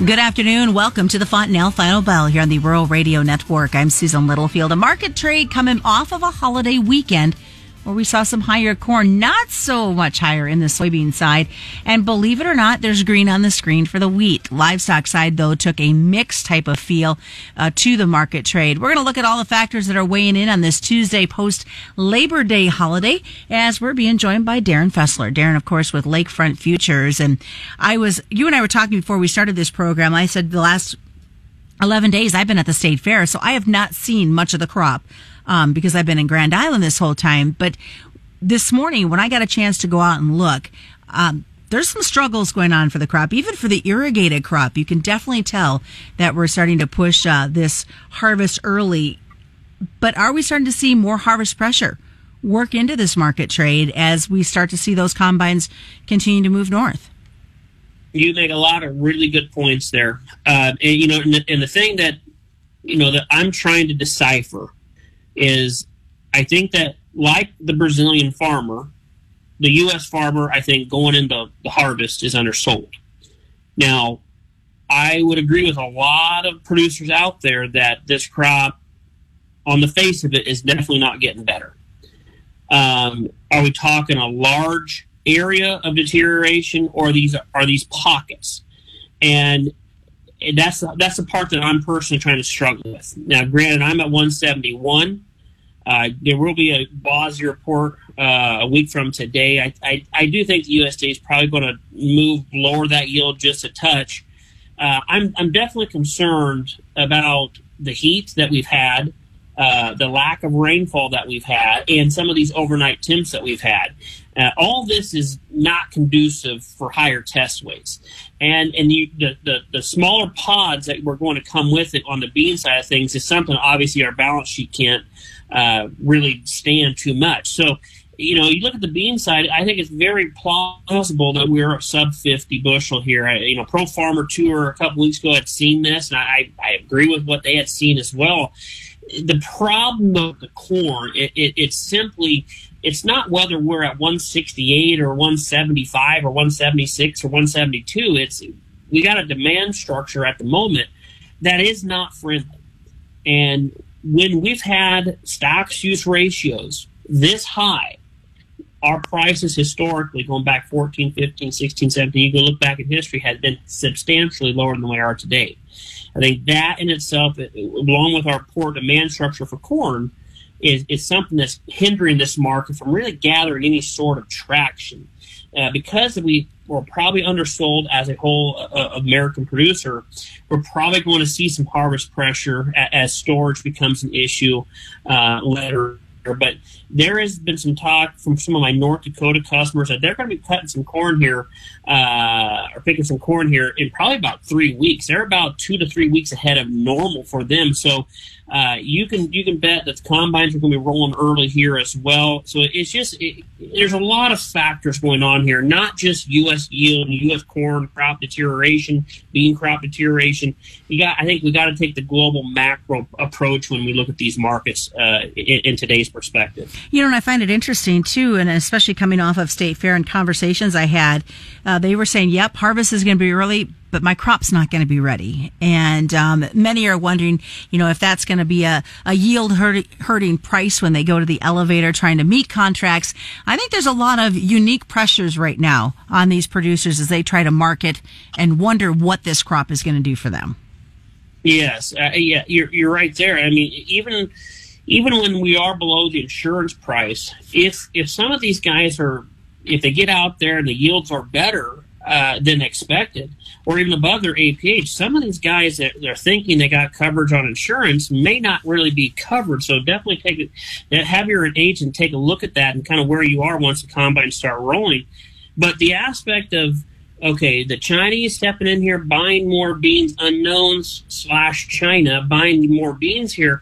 Good afternoon. Welcome to the Fontanelle Final Bell here on the Rural Radio Network. I'm Susan Littlefield. A market trade coming off of a holiday weekend where we saw some higher corn, not so much higher in the soybean side. And believe it or not, there's green on the screen for the wheat. Livestock side, though, took a mixed type of feel uh, to the market trade. We're going to look at all the factors that are weighing in on this Tuesday post Labor Day holiday as we're being joined by Darin Fessler. Darin, of course, with Lakefront Futures. And I was, you and I were talking before we started this program. I said the last 11 days I've been at the state fair, so I have not seen much of the crop um, because I've been in Grand Island this whole time. But this morning, when I got a chance to go out and look, um, there's some struggles going on for the crop, even for the irrigated crop. You can definitely tell that we're starting to push uh, this harvest early. But are we starting to see more harvest pressure work into this market trade as we start to see those combines continue to move north? You make a lot of really good points there. Uh, and, you know, and the, and the thing that, you know, that I'm trying to decipher is I think that like the Brazilian farmer, the U.S. farmer, I think going into the harvest is undersold. Now, I would agree with a lot of producers out there that this crop, on the face of it, is definitely not getting better. Um, are we talking a large area of deterioration, or these are these pockets? And that's that's the part that I'm personally trying to struggle with. Now, granted, I'm at 171. Uh, there will be a WASDE report uh, a week from today. I, I, I, do think the USDA is probably going to move lower that yield just a touch. Uh, I'm, I'm definitely concerned about the heat that we've had, uh, the lack of rainfall that we've had, and some of these overnight temps that we've had. Uh, all this is not conducive for higher test weights. And and you, the, the, the smaller pods that we're going to come with it on the bean side of things is something obviously our balance sheet can't uh, really stand too much. So, you know, you look at the bean side, I think it's very plausible that we're sub 50 bushel here. I, you know, Pro Farmer Tour a couple weeks ago had seen this, and I, I agree with what they had seen as well. The problem of the corn, it, it, it's simply it's not whether we're at 168 or 175 or 176 or 172. It's we got a demand structure at the moment that is not friendly. And when we've had stocks use ratios this high, our prices historically, going back 14, 15, 16, 17, you can look back in history, had been substantially lower than they are today. I think that in itself, along with our poor demand structure for corn, is, is something that's hindering this market from really gathering any sort of traction. Uh, because we we're probably undersold as a whole uh, uh, American producer. We're probably going to see some harvest pressure as, as storage becomes an issue uh, later. But there has been some talk from some of my North Dakota customers that they're going to be cutting some corn here, uh, or picking some corn here in probably about three weeks. They're about two to three weeks ahead of normal for them. So uh, you can you can bet that the combines are going to be rolling early here as well. So it's just it, there's a lot of factors going on here, not just U.S. yield and U.S. corn crop deterioration, bean crop deterioration. We got I think we got to take the global macro approach when we look at these markets uh, in, in, today's perspective. You know, and I find it interesting too, and especially coming off of State Fair and conversations I had, uh, they were saying, "Yep, harvest is going to be early." but my crop's not going to be ready. And um, many are wondering, you know, if that's going to be a, a yield hurting price when they go to the elevator trying to meet contracts. I think there's a lot of unique pressures right now on these producers as they try to market and wonder what this crop is going to do for them. Yes, uh, yeah, you're you're right there. I mean, even even when we are below the insurance price, if if some of these guys are if they get out there and the yields are better, uh, than expected, or even above their APH. Some of these guys that they're thinking they got coverage on insurance may not really be covered. So definitely take it, have your agent take a look at that and kind of where you are once the combines start rolling. But the aspect of okay, the Chinese stepping in here, buying more beans, unknowns slash China buying more beans here,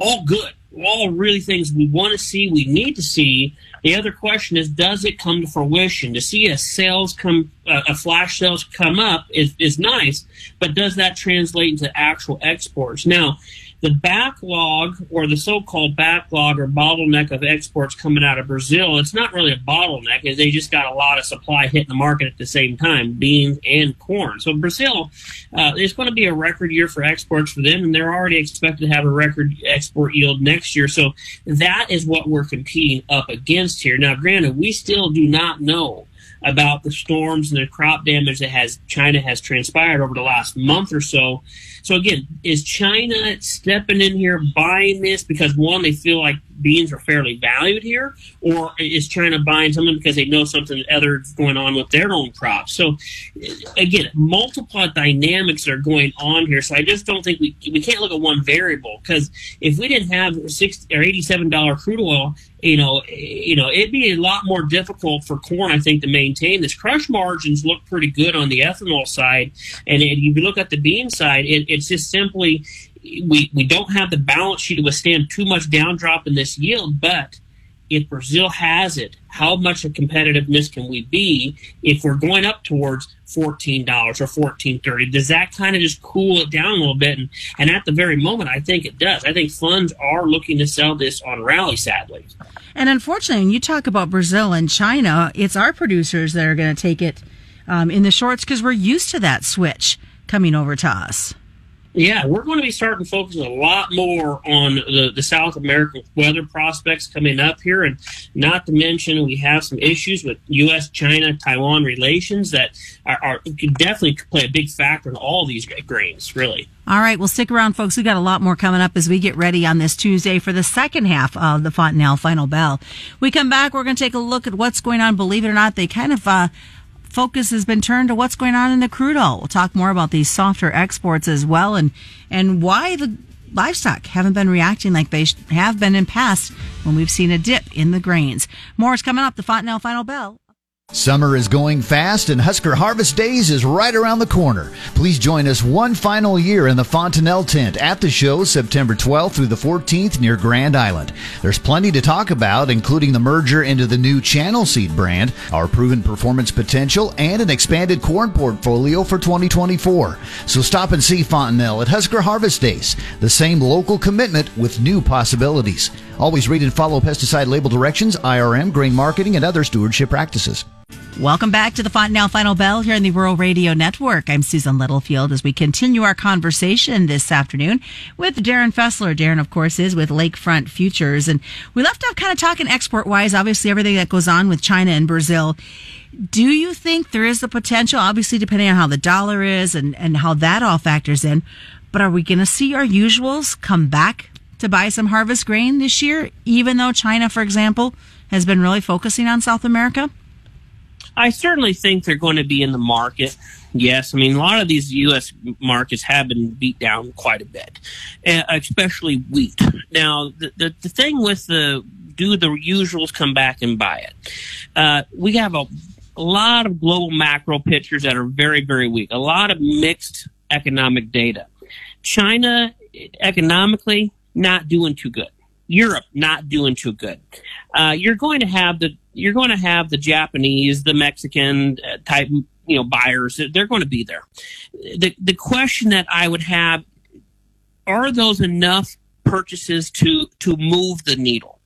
all good. All really things we want to see, we need to see the other question is, does it come to fruition? To see a sales come, uh, a flash sales come up is, is nice, but does that translate into actual exports? Now, the backlog or the so-called backlog or bottleneck of exports coming out of Brazil, it's not really a bottleneck, is they just got a lot of supply hitting the market at the same time, beans and corn. So Brazil, uh, it's going to be a record year for exports for them, and they're already expected to have a record export yield next year. So that is what we're competing up against here. Now, granted, we still do not know about the storms and the crop damage that has China has transpired over the last month or so. So again, is China stepping in here buying this because one they feel like beans are fairly valued here, or is China buying something because they know something other is going on with their own crops? So again, multiple dynamics are going on here. So I just don't think we we can't look at one variable because if we didn't have six or eighty seven dollar crude oil, you know, you know, it'd be a lot more difficult for corn, I think, to maintain this. Crush margins look pretty good on the ethanol side, and if you look at the bean side, it, it's just simply we we don't have the balance sheet to withstand too much downdrop in this yield, but if Brazil has it, how much of competitiveness can we be if we're going up towards fourteen dollars or fourteen thirty? Does that kind of just cool it down a little bit? And, and at the very moment, I think it does. I think funds are looking to sell this on rally, sadly. And unfortunately, when you talk about Brazil and China, it's our producers that are going to take it um, in the shorts because we're used to that switch coming over to us. Yeah, we're going to be starting to focus a lot more on the, the South American weather prospects coming up here. And not to mention, we have some issues with U.S., China, Taiwan relations that are, are definitely play a big factor in all these grains, really. All right, well, stick around, folks. We got a lot more coming up as we get ready on this Tuesday for the second half of the Fontanelle Final Bell. We come back, we're going to take a look at what's going on. Believe it or not, they kind of uh, focus has been turned to what's going on in the crude oil. We'll talk more about these softer exports as well and, and why the livestock haven't been reacting like they have been in past when we've seen a dip in the grains. More is coming up. The Fontanelle Final Bell. Summer is going fast and Husker Harvest Days is right around the corner. Please join us one final year in the Fontanelle tent at the show September 12th through the 14th near Grand Island. There's plenty to talk about, including the merger into the new Channel Seed brand, our proven performance potential, and an expanded corn portfolio for 2024. So stop and see Fontanelle at Husker Harvest Days, the same local commitment with new possibilities. Always read and follow pesticide label directions, IRM, grain marketing, and other stewardship practices. Welcome back to the Fontanelle Final Bell here in the Rural Radio Network. I'm Susan Littlefield as we continue our conversation this afternoon with Darin Fessler. Darin, of course, is with Lakefront Futures. And we left off kind of talking export wise, obviously everything that goes on with China and Brazil. Do you think there is the potential, obviously depending on how the dollar is and, and how that all factors in, but are we going to see our usuals come back to buy some harvest grain this year, even though China, for example, has been really focusing on South America? I certainly think they're going to be in the market. Yes, I mean a lot of these U.S. markets have been beat down quite a bit, especially wheat. Now, the, the, the thing with the do the usuals come back and buy it? Uh, we have a, a lot of global macro pictures that are very very weak. A lot of mixed economic data. China economically not doing too good. Europe not doing too good. Uh, you're going to have the you're going to have the Japanese, the Mexican uh, type, you know, buyers. They're going to be there. The the question that I would have are those enough purchases to to move the needle?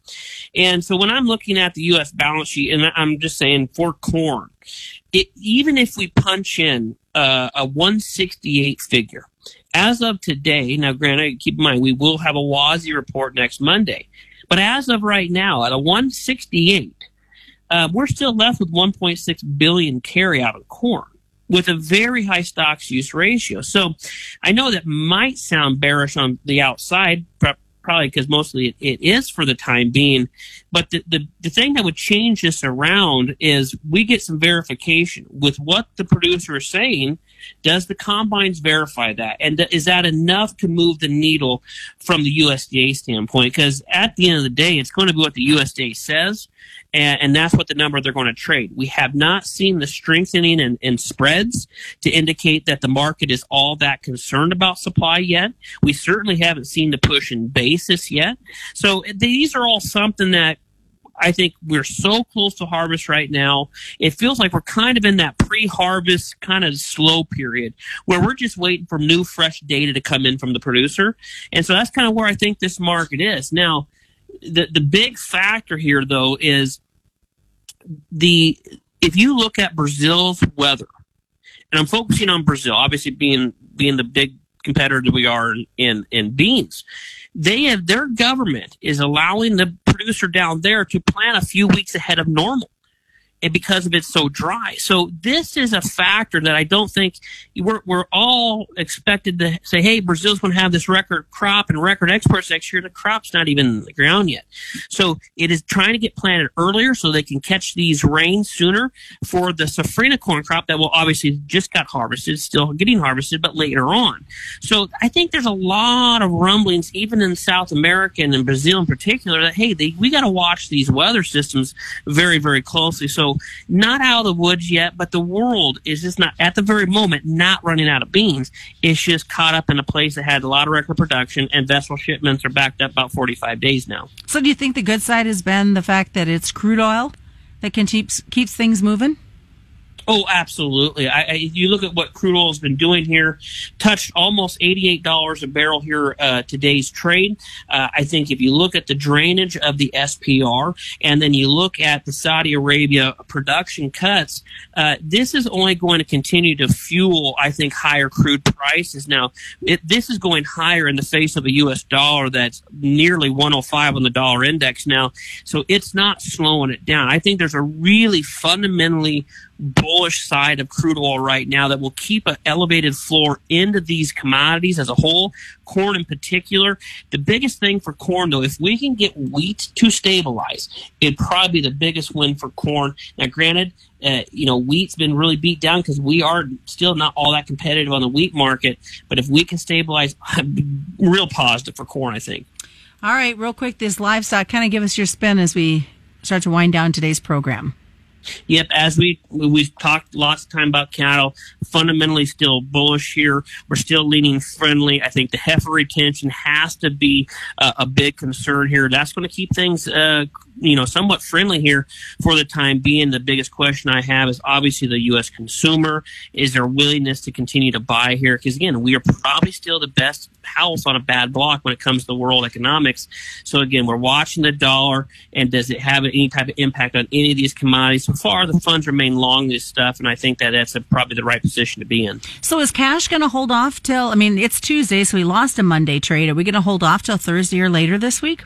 And so when I'm looking at the U.S. balance sheet, and I'm just saying for corn, it, even if we punch in uh, a 168 figure, as of today, now granted, keep in mind, we will have a WASDE report next Monday. But as of right now, at a 168, uh, we're still left with 1.6 billion carry out of corn with a very high stocks use ratio. So I know that might sound bearish on the outside, probably because mostly it, it is for the time being. But the, the, the thing that would change this around is we get some verification with what the producer is saying. Does the combines verify that? And th- is that enough to move the needle from the USDA standpoint? Because at the end of the day, it's going to be what the USDA says and, and, that's what the number they're going to trade. We have not seen the strengthening in, in, spreads to indicate that the market is all that concerned about supply yet. We certainly haven't seen the push in basis yet. So these are all something that I think we're so close to harvest right now. It feels like we're kind of in that pre-harvest kind of slow period where we're just waiting for new fresh data to come in from the producer. And so that's kind of where I think this market is. Now, the the big factor here though is the if you look at Brazil's weather, and I'm focusing on Brazil, obviously being being the big competitor that we are in, in, in beans, they have their government is allowing the producer down there to plant a few weeks ahead of normal and because of it's so dry. So this is a factor that I don't think we're, we're all expected to say, hey, Brazil's going to have this record crop and record exports next year. The crop's not even in the ground yet. So it is trying to get planted earlier so they can catch these rains sooner for the safrinha corn crop that will obviously just got harvested, still getting harvested, but later on. So I think there's a lot of rumblings, even in South America and in Brazil in particular, that, hey, they, we got to watch these weather systems very, very closely. So not out of the woods yet, but the world is just not at the very moment not running out of beans. It's just caught up in a place that had a lot of record production and vessel shipments are backed up about 45 days now. So do you think the good side has been the fact that it's crude oil that can keeps keeps things moving? Oh, absolutely. I, I, you look at what crude oil has been doing here, touched almost $88 a barrel here uh, today's trade. Uh, I think if you look at the drainage of the SPR and then you look at the Saudi Arabia production cuts, uh, this is only going to continue to fuel, I think, higher crude prices. Now, it, this is going higher in the face of a U.S. dollar that's nearly 105 on the dollar index now. So it's not slowing it down. I think there's a really fundamentally bullish side of crude oil right now that will keep an elevated floor into these commodities as a whole, corn in particular. The biggest thing for corn, though, if we can get wheat to stabilize, it'd probably be the biggest win for corn. Now, granted, uh, you know, wheat's been really beat down because we are still not all that competitive on the wheat market. But if we can stabilize, real positive for corn, I think. All right, real quick, this livestock, kind of give us your spin as we start to wind down today's program. Yep, as we we've talked lots of time about cattle, fundamentally still bullish here. We're still leaning friendly. I think the heifer retention has to be uh, a big concern here. That's going to keep things uh, you know, somewhat friendly here for the time being. The biggest question I have is obviously the U.S. consumer. Is their willingness to continue to buy here? Because again, we are probably still the best house on a bad block when it comes to world economics. So again, we're watching the dollar and does it have any type of impact on any of these commodities? Far, the funds remain long this stuff, and I think that that's a, probably the right position to be in. So is cash going to hold off till? I mean, it's Tuesday, so we lost a Monday trade. Are we going to hold off till Thursday or later this week?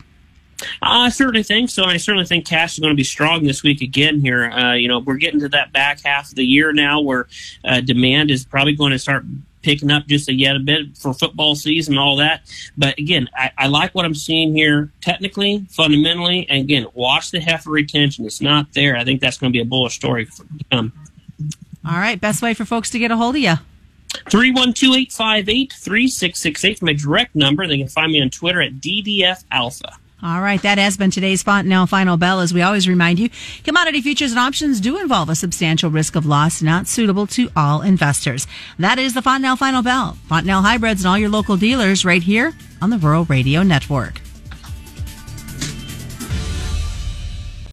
I certainly think so. And I certainly think cash is going to be strong this week again here. Uh, you know, we're getting to that back half of the year now where uh, demand is probably going to start picking up just a yet a bit for football season and all that. But again, I, I, like what I'm seeing here technically, fundamentally, and again, watch the heifer retention. It's not there. I think that's going to be a bullish story for come. All right, best way for folks to get a hold of you. 312-858-3668 my direct number. They can find me on Twitter at DDF Alpha. All right, that has been today's Fontanelle Final Bell. As we always remind you, commodity futures and options do involve a substantial risk of loss not suitable to all investors. That is the Fontanelle Final Bell. Fontanelle Hybrids and all your local dealers right here on the Rural Radio Network.